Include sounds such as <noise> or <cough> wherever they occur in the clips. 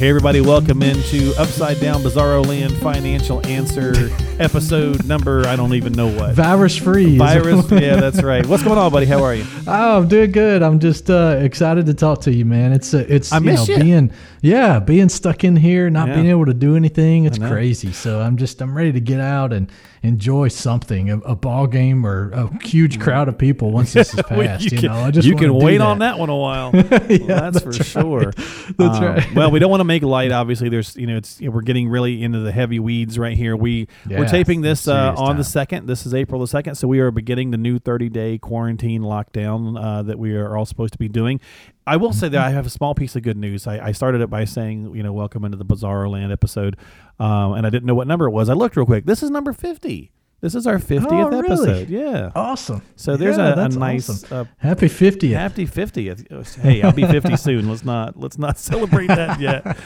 Hey, everybody, welcome into Upside Down Bizarro Land Financial Answer <laughs> episode number, I don't even know what. Virus free. Virus, <laughs> yeah, that's right. What's going on, buddy? How are you? Oh, I'm doing good. I'm just uh, excited to talk to you, man. It's uh, it's I you know you. being yeah being stuck in here, not Yeah. being able to do anything. It's crazy. So I'm just I'm ready to get out and enjoy something, a, a ball game or a huge crowd of people once this is <laughs> passed. you, can, know, I just you can wait on that one a while. <laughs> Well, that's, for sure. <laughs> That's Um, right. well, we don't want to make light. Obviously, there's you know it's we're getting really into the heavy weeds right here. We we're taping this uh, on the second. This is April the second, so we are beginning the new 30 day quarantine lockdown uh, that we are all supposed to be doing. I will say that I have a small piece of good news. I, I started it by saying, you know, welcome into the Bizarro Land episode, um, and I didn't know what number it was. I looked real quick. This is number 50. This is our 50th Oh, really? episode. Yeah. Awesome. So there's Yeah, a, a nice awesome. uh, Happy 50th. Happy 50th. Hey, I'll be 50 <laughs> soon. Let's not let's not celebrate that yet.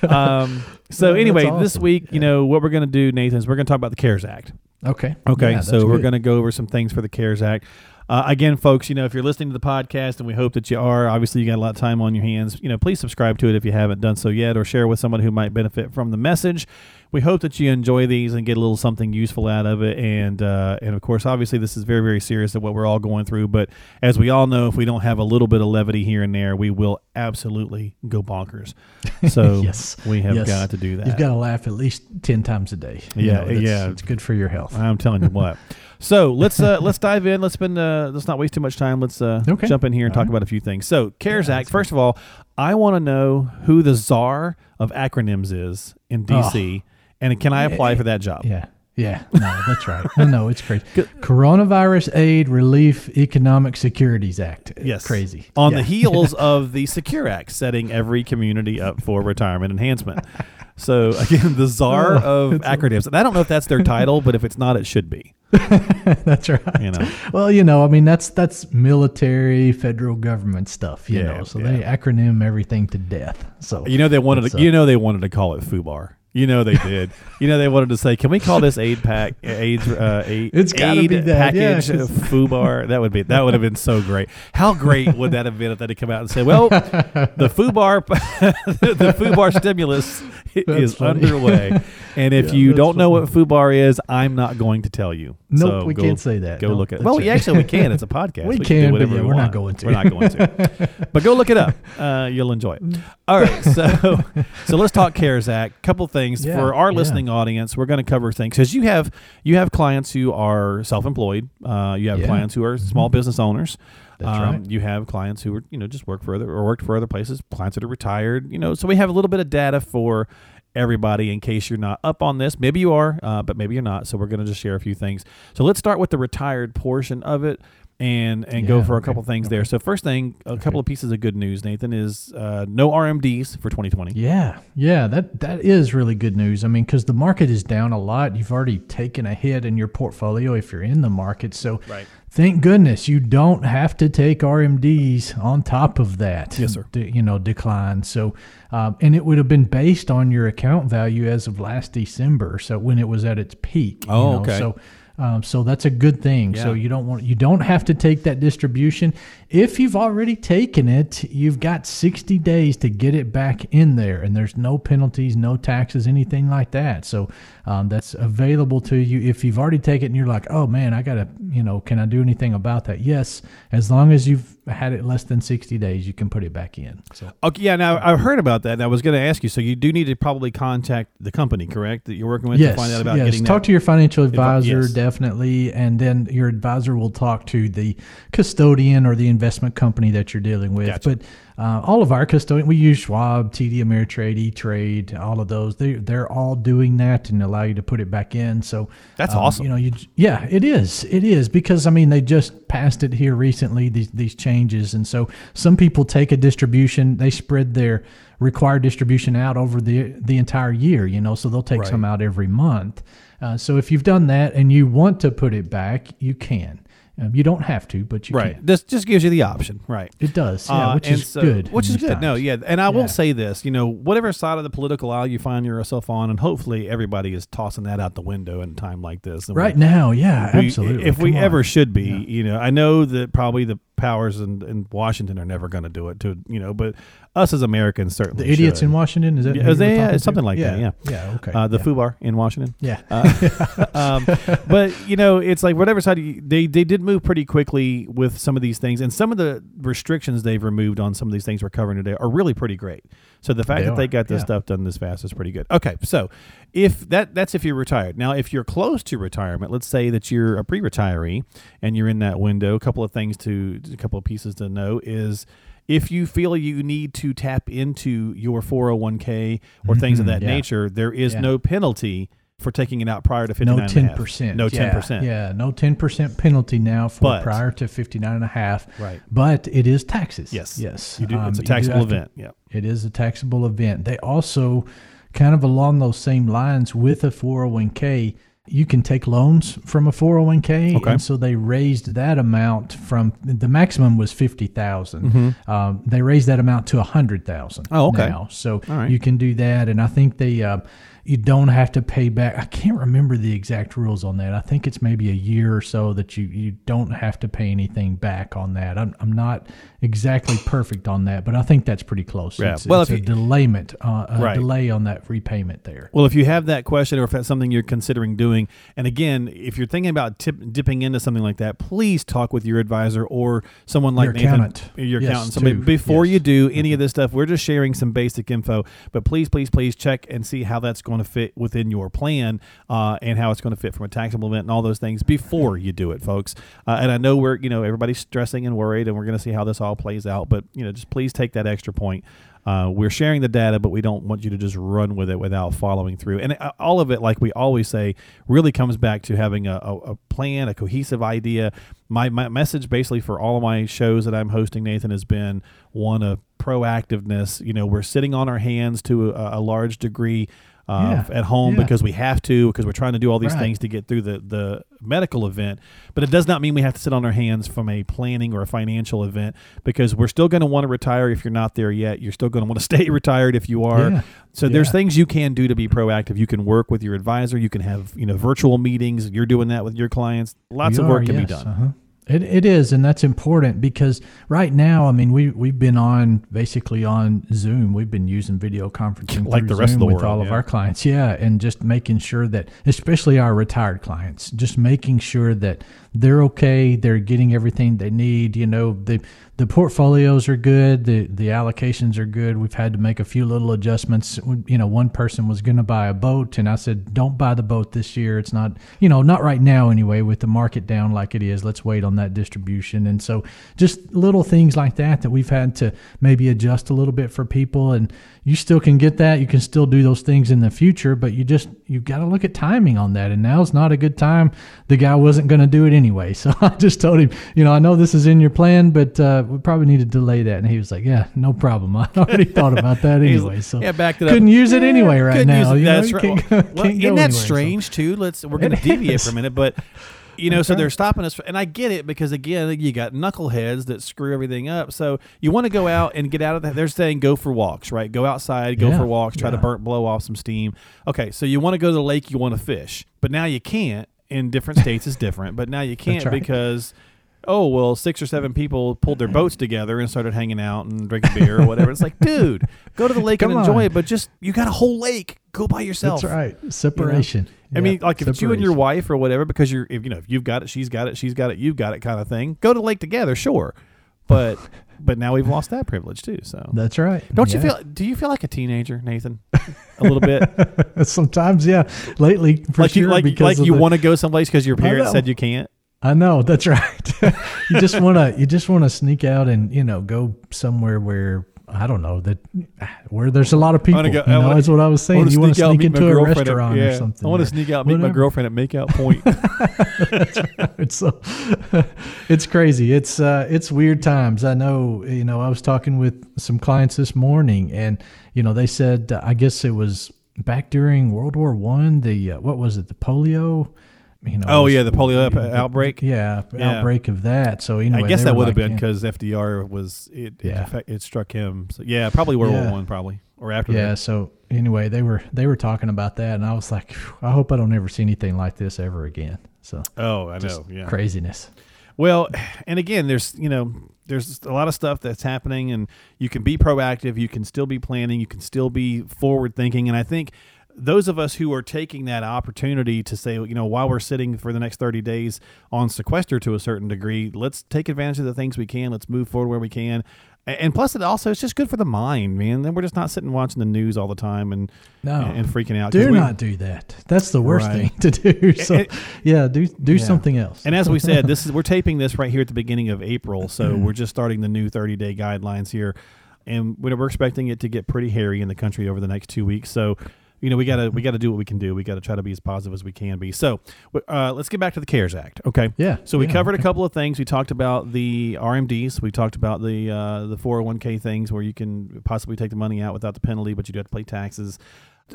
<laughs> Um, so anyway, this awesome. week, you know, what we're going to do, Nathan, is we're going to talk about the CARES Act. Okay. Okay, Yeah, so we're going to go over some things for the CARES Act. Uh, again, folks, you know, if you're listening to the podcast, and we hope that you are, obviously you got a lot of time on your hands. You know, please subscribe to it if you haven't done so yet, or share with someone who might benefit from the message. We hope that you enjoy these and get a little something useful out of it. And uh, and of course, obviously, this is very very serious of what we're all going through. But as we all know, if we don't have a little bit of levity here and there, we will absolutely go bonkers. <laughs> So Yes. we have Yes. got to do that. You've got to laugh at least 10 times a day. You Yeah, know, yeah. It's good for your health. I'm telling you what. <laughs> So let's uh, let's dive in. Let's spend uh, let's not waste too much time. Let's uh, Okay. jump in here and All talk right. about a few things. So CARES Yeah, Act. First of all, I want to know who the czar of acronyms is in DC, and can I apply for that job? Oh. Yeah. Yeah. No, that's right. No, know it's crazy. <laughs> Coronavirus Aid Relief Economic Securities Act. Yes, Crazy. On Yeah. the heels <laughs> of the Secure Act, setting every community up for retirement enhancement. So <laughs> again, the czar of acronyms. And I don't know if that's their <laughs> title, but if it's not, it should be. <laughs> that's right. You know. Well, you know, I mean, that's that's military, federal government stuff. You Yeah, know, so yeah. they acronym everything to death. So You know they wanted to, you know they wanted to call it FUBAR. You know they did. you know they wanted to say, "Can we call this aid pack AIDS uh, aid, It's aid that, package 'cause- <laughs> FUBAR?" That would be that would have been so great. How great would that have been if they had come out and say, "Well, the <laughs> FUBAR <laughs> the FUBAR stimulus is funny. underway, and if Yeah, you don't know funny. what FUBAR is, I'm not going to tell you." Nope, So we go- can't say that. Go look at it. Well, right. actually, we can. It's a podcast. We do can, but whatever yeah, we we're not going to. We're not going to. but go look it up. Uh, you'll enjoy it. All right, so so let's talk CARES Act. Couple things Yeah, for our yeah. listening audience. We're going to cover things because you have you have clients who are self-employed. Uh, you have Yeah. clients who are small business owners. Um, right. You have clients who are you know just work for other or worked for other places. Clients that are retired. You know, so we have a little bit of data for everybody in case you're not up on this. Maybe you are, uh, but maybe you're not. So we're going to just share a few things. So let's start with the retired portion of it. And, and go Yeah, for a okay, couple things there. So first thing, a couple of pieces of good news, Nathan, is uh, no RMDs for 2020. Yeah, yeah, that that is really good news. I mean, because the market is down a lot. You've already taken a hit in your portfolio if you're in the market. So, Right. thank goodness you don't have to take RMDs on top of that. Yes, sir. de- you know, decline. So, um, and it would have been based on your account value as of last December. So when it was at its peak. you Oh, know, okay. So. Um, so that's a good thing. So you don't want you don't have to take that distribution. If you've already taken it, you've got 60 days to get it back in there, and there's no penalties, no taxes, anything like that. So um, that's available to you if you've already taken it and you're like, oh man, I gotta, you know, can I do anything about that? Yes, as long as you've had it less than 60 days, you can put it back in. So Okay, yeah. Now I've heard about that. And I was going to ask you. So you do need to probably contact the company, correct? That you're working with yes, to find out about yes. getting talk that. to your financial advisor yes. definitely, and then your advisor will talk to the custodian or the investment company that you're dealing with. Gotcha. But uh, all of our custodian, we use Schwab, TD Ameritrade, E Trade, all of those. They they're all doing that and allow you to put it back in. So That's um, awesome. You know, you yeah, it is. It is because I mean they just passed it here recently. These these changes, and so some people take a distribution, they spread their required distribution out over the the entire year. You know, so they'll take Right. some out every month. Uh, so if you've done that and you want to put it back, you can. Um, you don't have to, but you right. can. This just gives you the option. Right. It does, yeah, Uh, which is so- good. Which is these good. No, yeah. And I will Yeah. say this, you know, whatever side of the political aisle you find yourself on, and hopefully everybody is tossing that out the window in a time like this. And we- Right now, yeah, we- absolutely. If we on. ever should be, Yeah. you know, I know that probably the powers in, in Washington are never going to do it to, you know, but us as Americans certainly the idiots should. in Washington is that Yeah, who is you were they- yeah, something to? like that, yeah. yeah, okay, Uh, the yeah. FUBAR in Washington. yeah, Uh, <laughs> um, but you know, it's like whatever side you, they they did move pretty quickly with some of these things, and some of the restrictions they've removed on some of these things we're covering today are really pretty great. So the fact They that they got this yeah. stuff done this fast is pretty good. Okay, so if that that's if you're retired. Now, if you're close to retirement, let's say that you're a pre-retiree and you're in that window. A couple of things to a couple of pieces to know is. If you feel you need to tap into your 401k or things of Mhm, that yeah. nature, there is Yeah. no penalty for taking it out prior to 59 no and a ten half. percent, No yeah, 10%. yeah, no ten percent penalty now for But- prior to fifty nine and a half. Right. But it is taxes. Yes. yes, You do, Um, it's a do taxable have to- event. yeah. It is a taxable event. They also, kind of along those same lines with a 401k, you can take loans from a 401k. Okay. And so they raised that amount from the maximum was 50,000. Um, they raised that amount to 100,000 Mm-hmm. Oh, okay. now. So right. you can do that. And I think they, uh, you don't have to pay back. I can't remember the exact rules on that. I think it's maybe a year or so that you, you don't have to pay anything back on that. I'm, I'm not exactly perfect on that, but I think that's pretty close. Yeah. It's, Well, it's if a you- delayment, uh, a Right. delay on that repayment there. Well, if you have that question or if that's something you're considering doing, and again, if you're thinking about tip, dipping into something like that, please talk with your advisor or someone like Your Nathan, accountant. your Yes, accountant. Somebody, before Yes. you do any of this stuff, we're just sharing some basic info. But please, please, please check and see how that's going to fit within your plan uh, and how it's going to fit from a taxable event and all those things before you do it, folks. Uh, and I know we're, you know, everybody's stressing and worried, and we're going to see how this all plays out. But you know, just please take that extra point. Uh, we're sharing the data, but we don't want you to just run with it without following through. And uh, all of it, like we always say, really comes back to having a, a, a plan, a cohesive idea. My, my message basically for all of my shows that I'm hosting, Nathan, has been one of proactiveness. You know, we're sitting on our hands to a, a large degree. Uh, Yeah, at home yeah. because we have to because we're trying to do all these Right. things to get through the, the medical event. But it does not mean we have to sit on our hands from a planning or a financial event because we're still going to want to retire if you're not there yet. You're still going to want to stay retired if you are. Yeah. so there's things you can do to be proactive. You can work with your advisor. You can have you know virtual meetings. You're doing that with your clients. Lots We of work are, can be done. Uh-huh. It, it is, and that's important because right now, I mean, we we've been on basically on Zoom. We've been using video conferencing Like the rest of Zoom the with world, all of our clients. Yeah, and just making sure that, especially our retired clients, just making sure that they're okay. They're getting everything they need. You know, the the portfolios are good. The the allocations are good. We've had to make a few little adjustments. You know, one person was going to buy a boat, and I said, "Don't buy the boat this year. It's not, you know, not right now anyway. With the market down like it is, let's wait on that distribution." And so, just little things like that that we've had to maybe adjust a little bit for people. And you still can get that. You can still do those things in the future, but you just you got to look at timing on that. And now's not a good time. The guy wasn't going to do it anyway, <laughs> so I just told him, you know, I know this is in your plan, but uh, we probably need to delay that. And he was like, "Yeah, no problem. <laughs> I already thought about that <laughs> anyway." So yeah, back to that. couldn't use it Yeah, anyway right now. it. you know, That's you right. go- Well, well, isn't that anywhere, so- strange too? Let's we're going to deviate for a minute, but you know, so they're stopping us, and I get it because again, you got knuckleheads that screw everything up. So you want to go out and get out of that. They're saying go for walks, right? Go outside, go Yeah, for walks, try to burn, blow off some steam. Okay, so you want to go to the lake, you want to fish, but now you can't. In different states is different, but now you can't right. because. Oh well, six or seven people pulled their boats together and started hanging out and drinking beer or whatever. It's like, <laughs> dude, go to the lake and enjoy on. it, but just you got a whole lake. Go by yourself. That's right. Separation. I mean, like if it's you and your wife or whatever, because you're, if you know, if you've got it, she's got it, she's got it, you've got it, kind of thing. Go to the lake together, sure, but <laughs> but now we've lost that privilege too. So That's right. don't you Yeah. feel? Do you feel like a teenager, Nathan? A little bit, <laughs> Sometimes, yeah. Lately, for like sure, you like because like you want to go someplace because your parents said you can't. I know that's right. <laughs> you just want to you just want to sneak out and you know go somewhere where I don't know that where there's a lot of people. go- you know, wanna- that's what I was saying. You want to sneak into a girlfriend at- restaurant yeah. or something. I want to sneak out and meet my girlfriend at Makeout Point. <laughs> <laughs> it's so it's crazy. It's uh, it's weird times. I know. You know, I was talking with some clients this morning, and you know, they said uh, I guess it was back during World War One. The uh, what was it? The polio. You know. oh was- yeah, the polio ep- uh, outbreak. Yeah, Yeah. outbreak of that. So anyway, I guess that would have like, been yeah. because FDR was it. It, Yeah. affect, it struck him. So, yeah, probably World. War One, probably or after. Yeah. that. So anyway, they were they were talking about that, and I was like, I hope I don't ever see anything like this ever again. So Oh, I know. Yeah. craziness. Well, and again, there's you know there's a lot of stuff that's happening, and you can be proactive. You can still be planning. You can still be forward thinking. And I think those of us who are taking that opportunity to say, you know, while we're sitting for the next 30 days on sequester to a certain degree, let's take advantage of the things we can. Let's move forward where we can. And plus, it also it's just good for the mind, man. Then we're just not sitting watching the news all the time and No. and, and freaking out. Do we- not do that. That's the worst Right. thing <laughs> to do. So it- yeah, do do Yeah. something else. And as we said, this is <laughs> we're taping this right here at the beginning of April, so Mm-hmm. we're just starting the new 30 day guidelines here, and we're we're expecting it to get pretty hairy in the country over the next two weeks. So, you know, we gotta we gotta do what we can do. We gotta try to be as positive as we can be. So, uh, let's get back to the CARES Act. Okay. Yeah, So we yeah, covered a couple of things. We talked about the RMDs. We talked about the uh, the 401k things where you can possibly take the money out without the penalty, but you do have to pay taxes.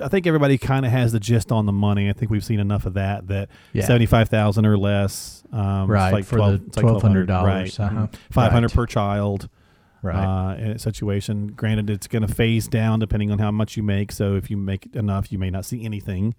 I think everybody kind of has the gist on the money. I think we've seen enough of that. That Yeah. seventy five thousand or less, um, Right, it's like for 12, the it's like $1,200, right? uh-huh. Five hundred Right. per child, right. uh, situation. Granted, it's going to phase down depending on how much you make. So if you make enough, you may not see anything.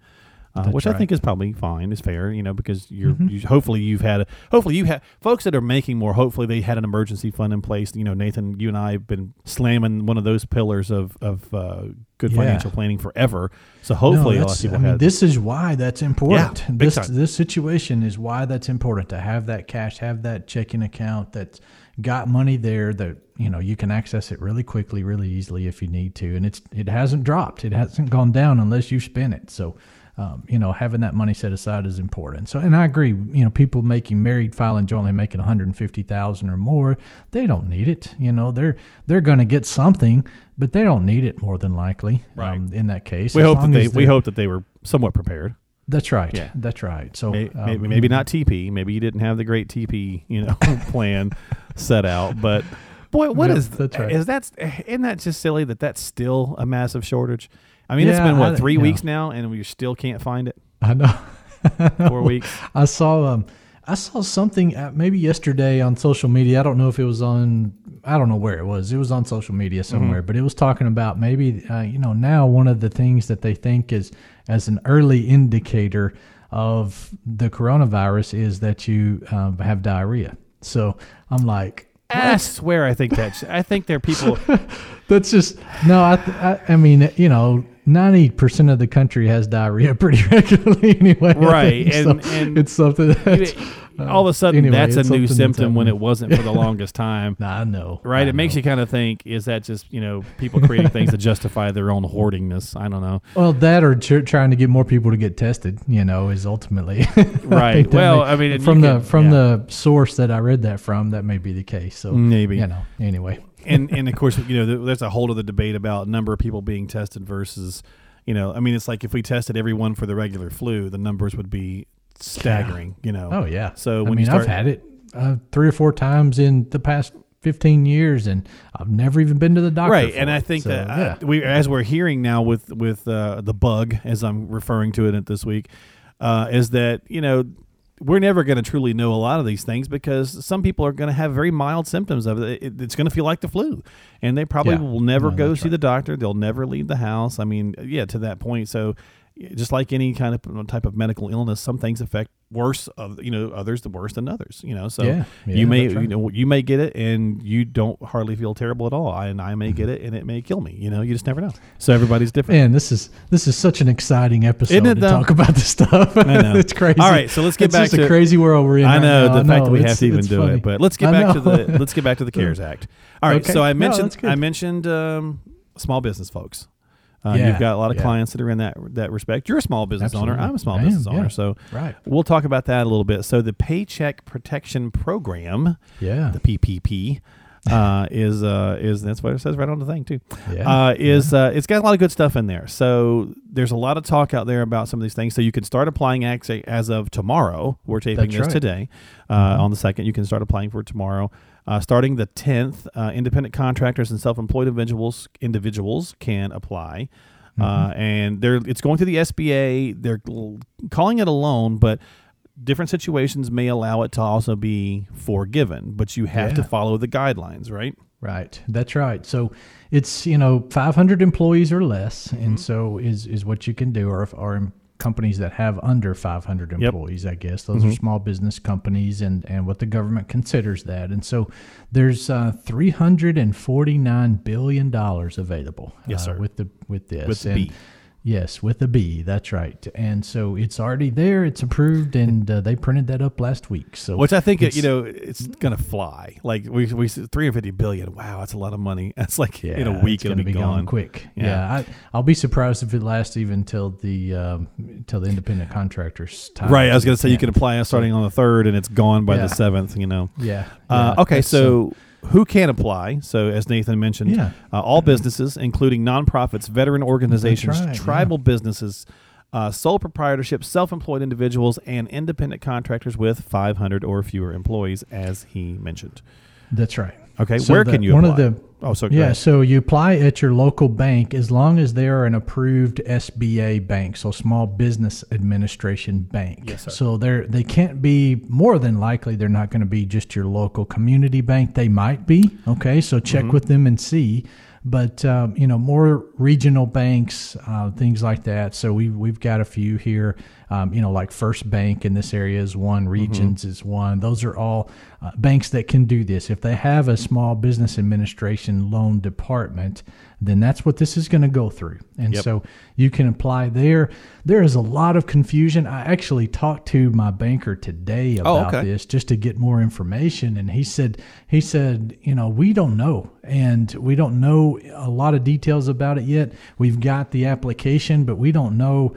Uh, which I think is probably fine, is fair, you know, because you're Mhm. you, hopefully you've had a, hopefully you have folks that are making more. Hopefully they had an emergency fund in place. You know, Nathan, you and I have been slamming one of those pillars of of uh, good Yeah. financial planning forever. So hopefully no, a lot of people I mean, this is why that's important. big this time. this situation is why that's important to have that cash, have that checking account that's got money there that you know you can access it really quickly, really easily if you need to, and it's it hasn't dropped, it hasn't gone down unless you spend it. So. Um, you know, having that money set aside is important. So, and I agree. You know, people making married filing jointly making one hundred fifty thousand or more, they don't need it. You know, they're they're going to get something, but they don't need it more than likely. Right. Um, in that case, we as hope that they we hope that they were somewhat prepared. that's right. Yeah. That's right. So May- um, maybe maybe not TP. Maybe you didn't have the great TP you know <laughs> plan set out, but. Boy, what Yeah, is that's right. is that? Isn't that just silly that that's still a massive shortage? I mean, it's been what I- three yeah. weeks now, and we still can't find it. I know. <laughs> Four weeks. I saw um I saw something uh, maybe yesterday on social media. I don't know if it was on I don't know where it was. It was on social media somewhere, but it was talking about maybe uh, you know now one of the things that they think is as an early indicator of the coronavirus is that you um, have diarrhea. So I'm like, I swear, I think that's. I think there are people. <laughs> That's just no. I, I, I mean, you know, ninety percent of the country has diarrhea <laughs> pretty regularly anyway. <laughs> Right, and- So and- it's something that uh, all of a sudden, anyway, that's a new symptom when it wasn't for the longest time. <laughs> I know, Right? I it makes you kind of think: is that just you know people creating things to justify their own hoardingness? I don't know. Well, that or tr- trying to get more people to get tested, you know, is ultimately Right. that Well, may- I mean, from the can- from yeah. the source that I read that from, that may be the case. So Maybe. you know, anyway, and and of course, you know, there's a whole other debate about number of people being tested versus, you know, I mean, it's like if we tested everyone for the regular flu, the numbers would be staggering. You know. oh yeah. So I when mean, you start, I've had it uh, three or four times in the past fifteen years, and I've never even been to the doctor. right, and I think So, that yeah. uh, we, as we're hearing now with with uh, the bug, as I'm referring to it this week, uh, is that you know. We're never going to truly know a lot of these things because some people are going to have very mild symptoms of it. it it's going to feel like the flu, and they probably Yeah. will never No, go see the doctor. They'll never leave the house. I mean, yeah, to that point. So, just like any kind of type of medical illness, some things affect worse of you know others the worse than others. You know, so Yeah, yeah, you may right. you know you may get it and you don't hardly feel terrible at all, and I may Mm-hmm. get it and it may kill me. You know, you just never know. So everybody's different. Man, this is this is such an exciting episode to though? talk about this stuff. I know. <laughs> it's crazy. All right, so let's get It's back just to a crazy world we're in. I right know now. the I fact that we have to even do funny. it, but let's get back to the let's get back to the CARES Act. All right, Okay. so I mentioned good. I mentioned um, small business folks. Uh, Yeah, you've got a lot of yeah. clients that are in that that respect. You're a small business owner. I'm a small am, business owner. yeah. So Right. we'll talk about that a little bit. So the Paycheck Protection Program, Yeah. the PPP, uh, <laughs> is uh, is that's what it says right on the thing too. Yeah. Uh, is uh, it's got a lot of good stuff in there. So there's a lot of talk out there about some of these things. So you can start applying actually as of tomorrow. We're taping That's this right. Mm-hmm. today uh, on the second. You can start applying for tomorrow. Uh, starting the 10th, uh, independent contractors and self-employed individuals individuals can apply, uh, Mm-hmm. and they're it's going through the SBA. They're calling it a loan, but different situations may allow it to also be forgiven. But you have to follow the guidelines, right? Right. That's right. So it's you know 500 employees or less, Mm-hmm. and so is is what you can do, or if or companies that have under 500 Yep. employees, I guess those are Mm-hmm. small business companies, and and what the government considers that. And so there's uh, 349 billion dollars available. Yes, uh, sir. with the with this With the and. Yes, with a B. That's right. And so it's already there. It's approved, <laughs> and uh, they printed that up last week. So Which I think you know it's gonna fly. Like we we said 350 billion. Wow, that's a lot of money. <laughs> That's like in a week it's it'll be, be gone. quick. Yeah. Yeah, I, I'll be surprised if it lasts even till the um, till the independent contractors time. Right. I was gonna say you can apply starting on the third, and it's gone by Yeah. the seventh. You know. Yeah. Uh, yeah, okay, so who can apply? So, as Nathan mentioned, Yeah. uh, all businesses, including nonprofits, veteran organizations, right, yeah. tribal businesses, uh, sole proprietorship, self-employed individuals, and independent contractors with 500 or fewer employees, as he mentioned. that's right. Okay, So where the- can you one apply? of the oh, so yeah, ahead. so you apply at your local bank as long as they are an approved SBA bank, so Small Business Administration Bank. Yes, sir. So they're they can't be more than likely they're not going to be just your local community bank. They might be okay, so check Mm-hmm. with them and see. But um, you know more regional banks, uh, things like that. So we we've got a few here. Um, you know, like First Bank in this area is one. Mm-hmm. Regions is one. Those are all uh, banks that can do this. If they have a small business administration loan department, then that's what this is going to go through. And Yep. so you can apply there. There is a lot of confusion. I actually talked to my banker today Oh, about okay. this just to get more information, and he said he said you know we don't know, and we don't know a lot of details about it yet. We've got the application, but we don't know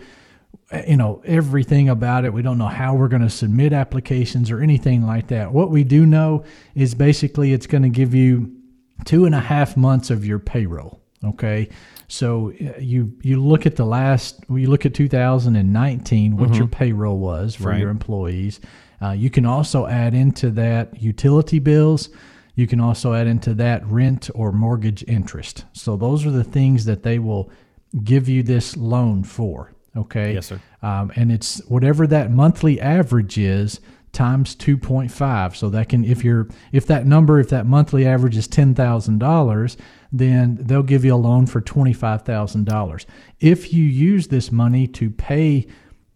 you know everything about it. We don't know how we're going to submit applications or anything like that. What we do know is basically it's going to give you two and a half months of your payroll. Okay, so uh, you you look at the last you look at 2019 what your payroll was for Right. your employees. Uh, you can also add into that utility bills. You can also add into that rent or mortgage interest. So those are the things that they will give you this loan for. Okay. Yes, sir. Um, and it's whatever that monthly average is times 2.5 so that can if you're if that number if that monthly average is $10,000 then they'll give you a loan for $25,000 if you use this money to pay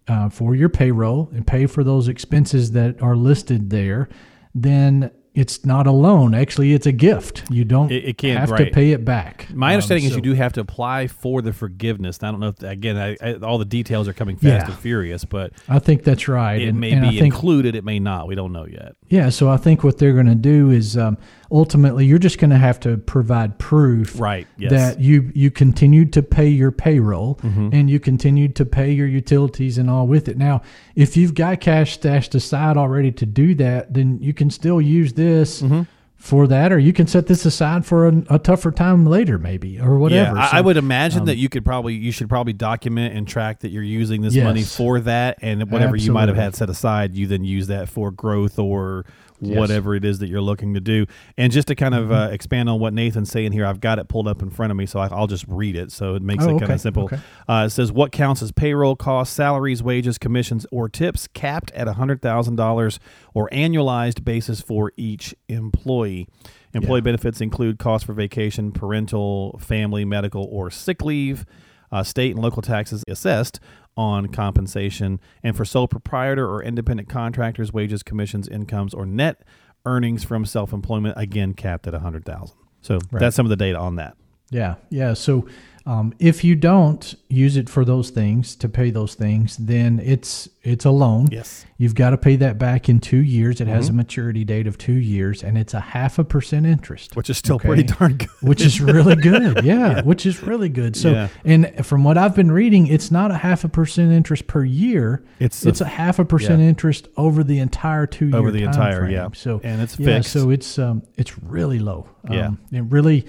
uh, for your payroll and pay for those expenses that are listed there then it's not a loan actually it's a gift you don't It- it can't- have right. to pay it back My Um, understanding is you do have to apply for the forgiveness. I don't know if again I, I, all the details are coming fast Yeah. and furious, but I think that's right it and, may and be think included. It may not. We don't know yet. Yeah, so I think what they're going to do is um, ultimately you're just going to have to provide proof Right. Yes. that you you continued to pay your payroll Mm-hmm. and you continued to pay your utilities and all with it. Now, if you've got cash stashed aside already to do that, then you can still use this. Mm-hmm. For that, or you can set this aside for a, a tougher time later, maybe, or whatever. Yeah, I, So- I would imagine that you could probably you should probably document and track that you're using this money for that, and whatever you might have had set aside, you then use that for growth or Yes. whatever it is that you're looking to do. And just to kind of Mm-hmm. uh, expand on what Nathan's saying here, I've got it pulled up in front of me, so I, I'll just read it. So it makes Oh, it kind of simple. okay. Uh, it says what counts as payroll costs, salaries, wages, commissions, or tips capped at hundred thousand dollars or annualized basis for each employee. Employee Yeah. benefits include costs for vacation, parental, family, medical, or sick leave. Uh, state and local taxes assessed on compensation, and for sole proprietor or independent contractors, wages, commissions, incomes, or net earnings from self-employment again capped at a hundred thousand. So that's some of the data on that. Yeah, yeah. So um, if you don't use it for those things to pay those things, then it's it's a loan. Yes. You've got to pay that back in two years. It has a maturity date of two years, and it's a half a percent interest, Which is still Okay. pretty darn good. which is really <laughs> good. Yeah, which is really good. So, Yeah. and from what I've been reading, it's not a half a percent interest per year. It's it's a- half a percent yeah. interest over the entire two year Over the time entire, frame. yeah. So And it's yeah, fixed. so it's um it's really low. Yeah. it really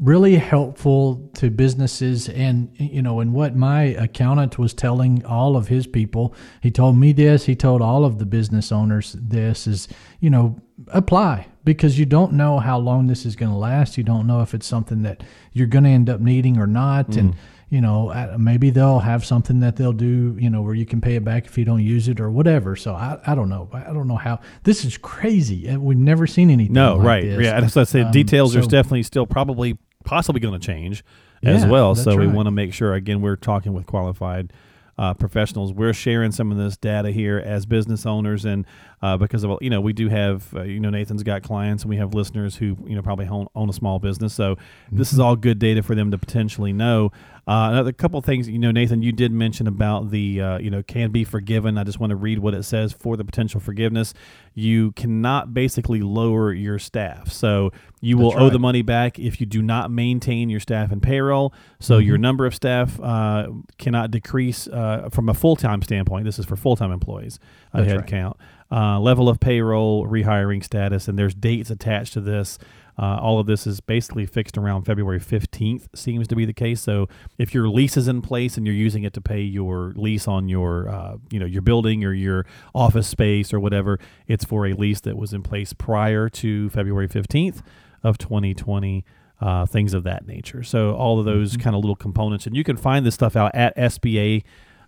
really helpful to businesses and you know and what my accountant was telling all of his people he told me this he told all of the business owners this is you know apply because you don't know how long this is going to last. You don't know if it's something that you're going to end up needing or not. And you know maybe they'll have something that they'll do you know where you can pay it back if you don't use it or whatever. So i, I don't know. I don't know how. This is crazy. And we've never seen anything No, like right. this. Yeah, what I say. Um, Details are so- definitely still probably possibly going to change as Yeah, well. that's So we right. want to make sure again we're talking with qualified uh, professionals. We're sharing some of this data here as business owners, and uh, because of you know we do have uh, you know Nathan's got clients and we have listeners who you know probably own, own a small business. So this Mm-hmm. is all good data for them to potentially know. Uh, another couple of things, you know, Nathan, you did mention about the uh, you know can be forgiven. I just want to read what it says for the potential forgiveness. You cannot basically lower your staff, so you will That's owe the money back if you do not maintain your staff and payroll. So Mm-hmm. your number of staff uh, cannot decrease uh, from a full time standpoint. This is for full time employees. A head right. count, uh, level of payroll, rehiring status, and there's dates attached to this. Uh, all of this is basically fixed around February 15th, seems to be the case. So if your lease is in place and you're using it to pay your lease on your, uh, you know, your building or your office space or whatever, it's for a lease that was in place prior to February 15th of 2020. Uh, things of that nature. So all of those kind of little components, and you can find this stuff out at SBA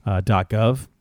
uh.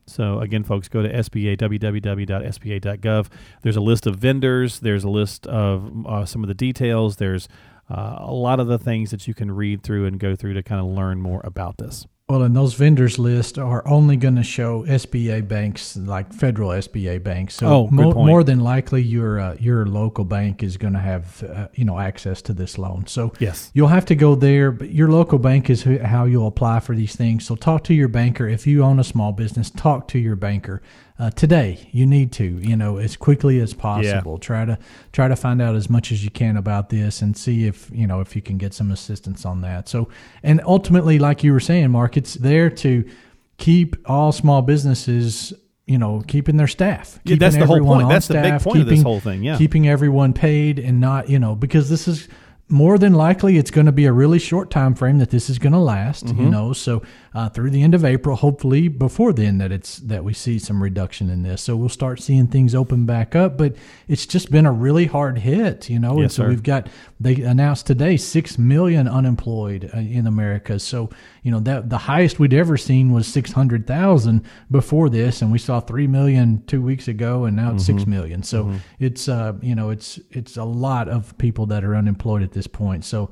So again, folks, go to SBA www.sba.gov. There's a list of vendors. There's a list of uh, some of the details. There's uh, a lot of the things that you can read through and go through to kind of learn more about this. Well, and those vendors list are only going to show SBA banks, like federal SBA banks. So Oh, good mo- point. more than likely, your uh, your local bank is going to have uh, you know access to this loan. So Yes. you'll have to go there, but your local bank is who, how you'll apply for these things. So talk to your banker if you own a small business. Talk to your banker uh, today. You need to, you know, as quickly as possible. Try to try to find out as much as you can about this and see if you know if you can get some assistance on that. So, and ultimately, like you were saying, Mark, it's there to keep all small businesses. You know, keeping their staff. Yeah, that's keeping the whole everyone point. on That's the big staff, point of this keeping- whole thing, yeah. keeping everyone paid and not, you know, because this is more than likely it's going to be a really short time frame that this is going to last. Mm-hmm. You know, so uh, through the end of April, hopefully before then that it's that we see some reduction in this. So we'll start seeing things open back up. But it's just been a really hard hit. You know, and so sir. we've got they announced today six million unemployed uh, in America. So you know that the highest we'd ever seen was six hundred thousand before this, and we saw three million two weeks ago, and now it's six Mm-hmm. million. So it's uh you know it's it's a lot of people that are unemployed at this point. So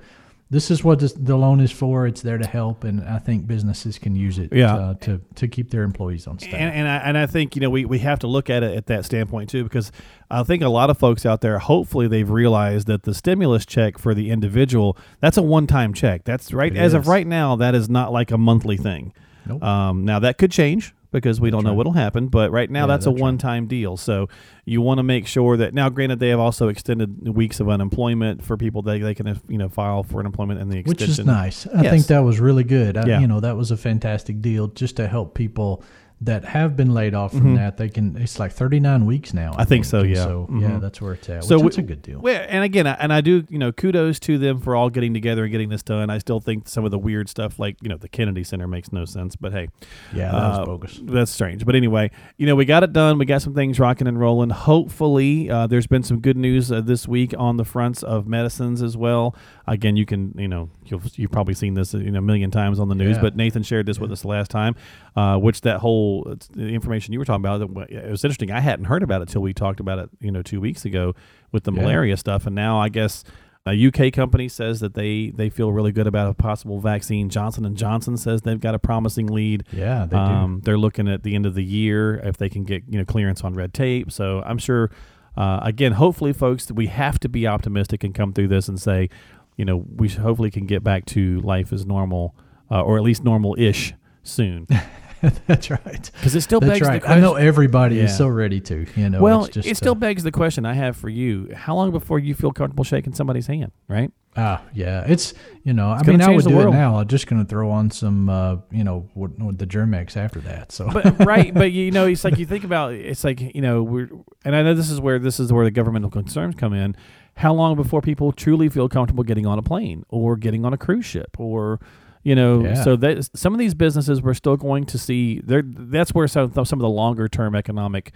this is what this, the loan is for. It's there to help, and I think businesses can use it Yeah. uh, to to keep their employees on staff. And, and I and I think you know we, we have to look at it at that standpoint too because I think a lot of folks out there hopefully they've realized that the stimulus check for the individual that's a one time check that's right It as of right now that is not like a monthly thing. Nope. Um, now that could change because we don't know right. what'll happen, but right now Yeah, that's a that's right. one time deal. So you want to make sure that now, granted, they have also extended weeks of unemployment for people that they can you know file for unemployment and the extension. which is nice. I Yes. think that was really good. I, Yeah. You know, that was a fantastic deal just to help people that have been laid off from that. They can. It's like thirty nine weeks now. Mm-hmm. I think so, yeah. So yeah, Mhm. that's where it's at. So is a good deal. Well, and again, I- and I do, you know, kudos to them for all getting together and getting this done. I still think some of the weird stuff, like you know, the Kennedy Center makes no sense, but hey, yeah, that uh, bogus. That's strange, but anyway, you know, we got it done. We got some things rocking and rolling. Hopefully, uh, there's been some good news uh, this week on the fronts of medicines as well. Again, you can, you know, you've you've probably seen this, you know, a million times on the news. Yeah. But Nathan shared this with us last time, uh, which that whole it's the information you were talking about. that- It was interesting. I hadn't heard about it till we talked about it, you know, two weeks ago with the Yeah. malaria stuff, and now I guess. A UK company says that they, they feel really good about a possible vaccine. Johnson and Johnson says they've got a promising lead. Yeah, they do. Um, they're looking at the end of the year if they can get you know clearance on red tape. So I'm sure. Uh, again, hopefully, folks, we have to be optimistic and come through this and say, you know, we hopefully can get back to life as normal uh, or at least normal-ish soon. <laughs> <laughs> That's right. Because it still That's begs right. the I know everybody Yeah. is so ready to. You know. well, it's just, it still uh, begs the question I have for you: How long before you feel comfortable shaking somebody's hand? Right? Ah, yeah. It's you know. I mean, I would do world. it now. I'm just going to throw on some, uh, you know, with, with the Germ-X after that. So. but right, but you know, it's like you <laughs> think about it's like you know we're and I know this is where this is where the governmental concerns come in. How long before people truly feel comfortable getting on a plane or getting on a cruise ship or you know Yeah. so that some of these businesses we're still going to see there that's where some some of the longer term economic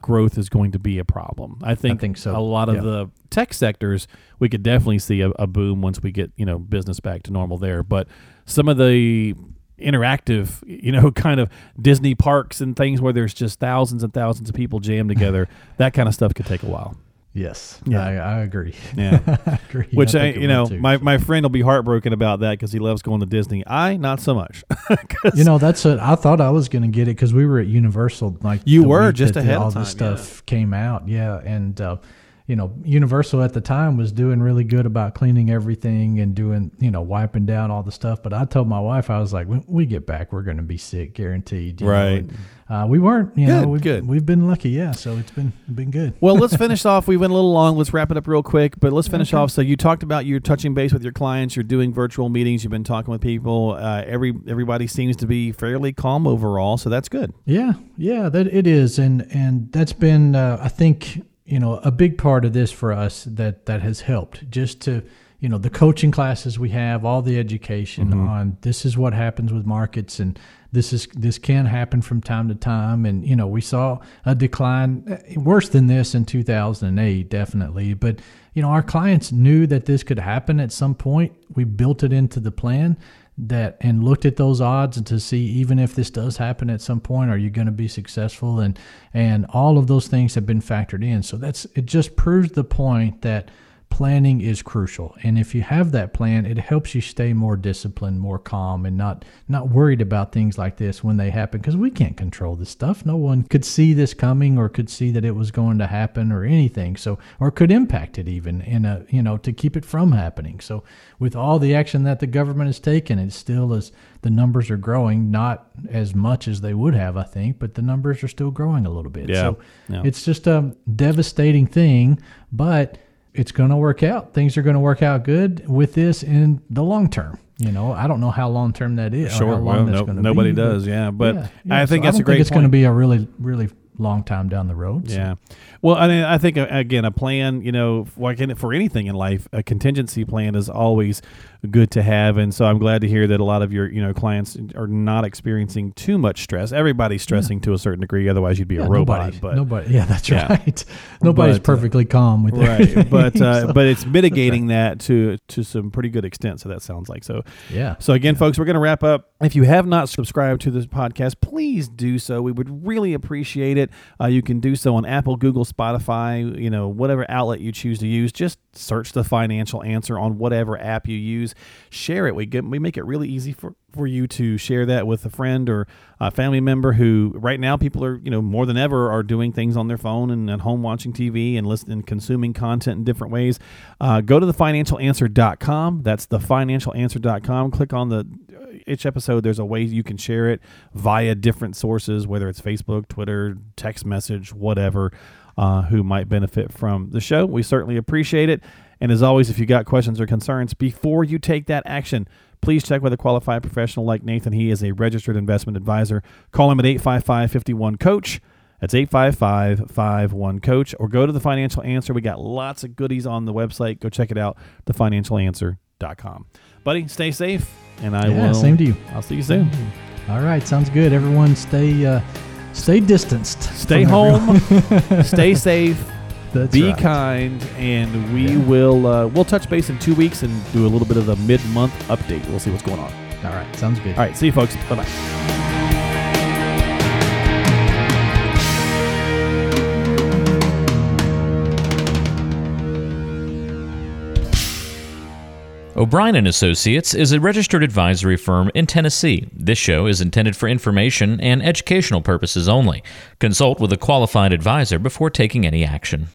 growth is going to be a problem. I think, think so. a lot of Yeah. the tech sectors we could definitely see a, a boom once we get you know business back to normal there. But some of the interactive, you know, <laughs> kind of Disney parks and things where there's just thousands and thousands of people jammed together, <laughs> that kind of stuff could take a while. Yes. Yeah. I, I agree. Yeah. <laughs> I agree. Which I, it you know, too. my, my friend will be heartbroken about that because he loves going to Disney. I not so much. <laughs> You know, that's what I thought I was going to get it because we were at Universal. Like You were just ahead of all time, this stuff came out. Yeah, and uh, you know, Universal at the time was doing really good about cleaning everything and doing, you know, wiping down all the stuff. But I told my wife, I was like, when we get back, we're going to be sick, guaranteed. know, Right. and, uh, we weren't. You Good, know, we've, good. We've been lucky. Yeah. So it's been been good. well, let's finish off. We went a little long. Let's wrap it up real quick. But let's finish off. So you talked about you're touching base with your clients. You're doing virtual meetings. You've been talking with people. Uh, every everybody seems to be fairly calm overall. So that's good. Yeah, yeah, that it is, and and that's been, uh, I think, you know, a big part of this for us that that has helped just to, you know, the coaching classes we have, all the education on this is what happens with markets, and this is this can happen from time to time, and you know, we saw a decline uh, worse than this in 2008, definitely, but you know, our clients knew that this could happen at some point. We built it into the plan that and looked at those odds and to see even if this does happen at some point are you going to be successful? And and all of those things have been factored in. So that's it just proves the point that planning is crucial and if you have that plan it helps you stay more disciplined more calm and not not worried about things like this when they happen because we can't control this stuff no one could see this coming or could see that it was going to happen or anything so or could impact it even in a you know to keep it from happening so with all the action that the government has taken it still is the numbers are growing not as much as they would have i think but the numbers are still growing a little bit Yeah. so Yeah. it's just a devastating thing but it's going to work out things are going to work out good with this in the long term you know i don't know how long term that is long Well, that's no- going to nobody be, but- does. Yeah, but yeah, yeah. I think So that's I a great think it's going to be a really really long time down the road so- Yeah. Well, I mean, I think uh, again, a plan, you know, like for anything in life, a contingency plan is always good to have, and so I'm glad to hear that a lot of your, you know, clients are not experiencing too much stress. Everybody's stressing to a certain degree, otherwise you'd be Yeah, a robot. nobody, but nobody, yeah, that's Yeah. right. Nobody's But, uh, perfectly calm with right, <laughs> but uh, so- but it's mitigating that to to some pretty good extent. So that sounds like so. yeah. So again, folks, we're going to wrap up. If you have not subscribed to this podcast, please do so. We would really appreciate it. Uh, you can do so on Apple, Google, Spotify, you know, whatever outlet you choose to use. Just search the financial answer on whatever app you use. Share it. We get we make it really easy for for you to share that with a friend or a family member who right now people are you know more than ever are doing things on their phone and at home watching tv and listening consuming content in different ways. Uh, go to thefinancialanswer.com that's thefinancialanswer.com click on the each episode there's a way you can share it via different sources whether it's facebook twitter text message whatever uh, who might benefit from the show. We certainly appreciate it and as always if you got questions or concerns before you take that action please check with a qualified professional like nathan. He is a registered investment advisor. Call him at 855 coach. That's 855 coach. Or go to the financial answer. We got lots of goodies on the website. Go check it out thefinancialanswer.com buddy stay safe and i Yeah, will same to you. i'll see you soon. All right, sounds good. Everyone, stay uh, stay distanced. stay home. <laughs> stay safe That's be right. kind and we Yeah. will uh, we'll touch base in two weeks and do a little bit of the mid-month update we'll see what's going on All right, sounds good. all right see you folks bye-bye O'Brien and Associates is a registered advisory firm in Tennessee. This show is intended for information and educational purposes only. Consult with a qualified advisor before taking any action.